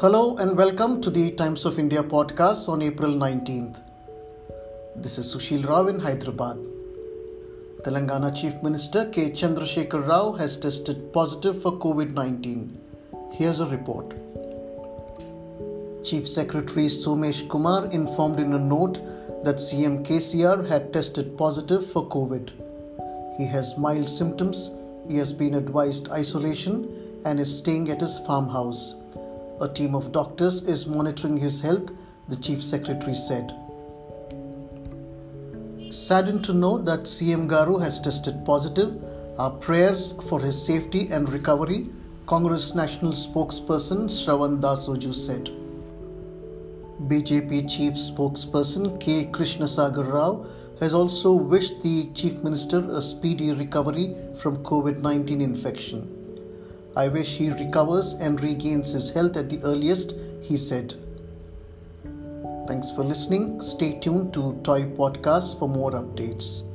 Hello and welcome to the Times of India podcast on April 19th. This is Sushil Rao in Hyderabad. Telangana Chief Minister K. Chandrasekhar Rao has tested positive for COVID 19. Here's a report. Chief Secretary Somesh Kumar informed in a note that CM KCR had tested positive for COVID. He has mild symptoms, he has been advised isolation, and is staying at his farmhouse. A team of doctors is monitoring his health, the Chief Secretary said. Saddened to know that CM Garu has tested positive, our prayers for his safety and recovery, Congress National Spokesperson Shravan Dasoju said. BJP Chief Spokesperson K. Krishnasagar Rao has also wished the Chief Minister a speedy recovery from COVID 19 infection. I wish he recovers and regains his health at the earliest, he said. Thanks for listening. Stay tuned to TOI Podcast for more updates.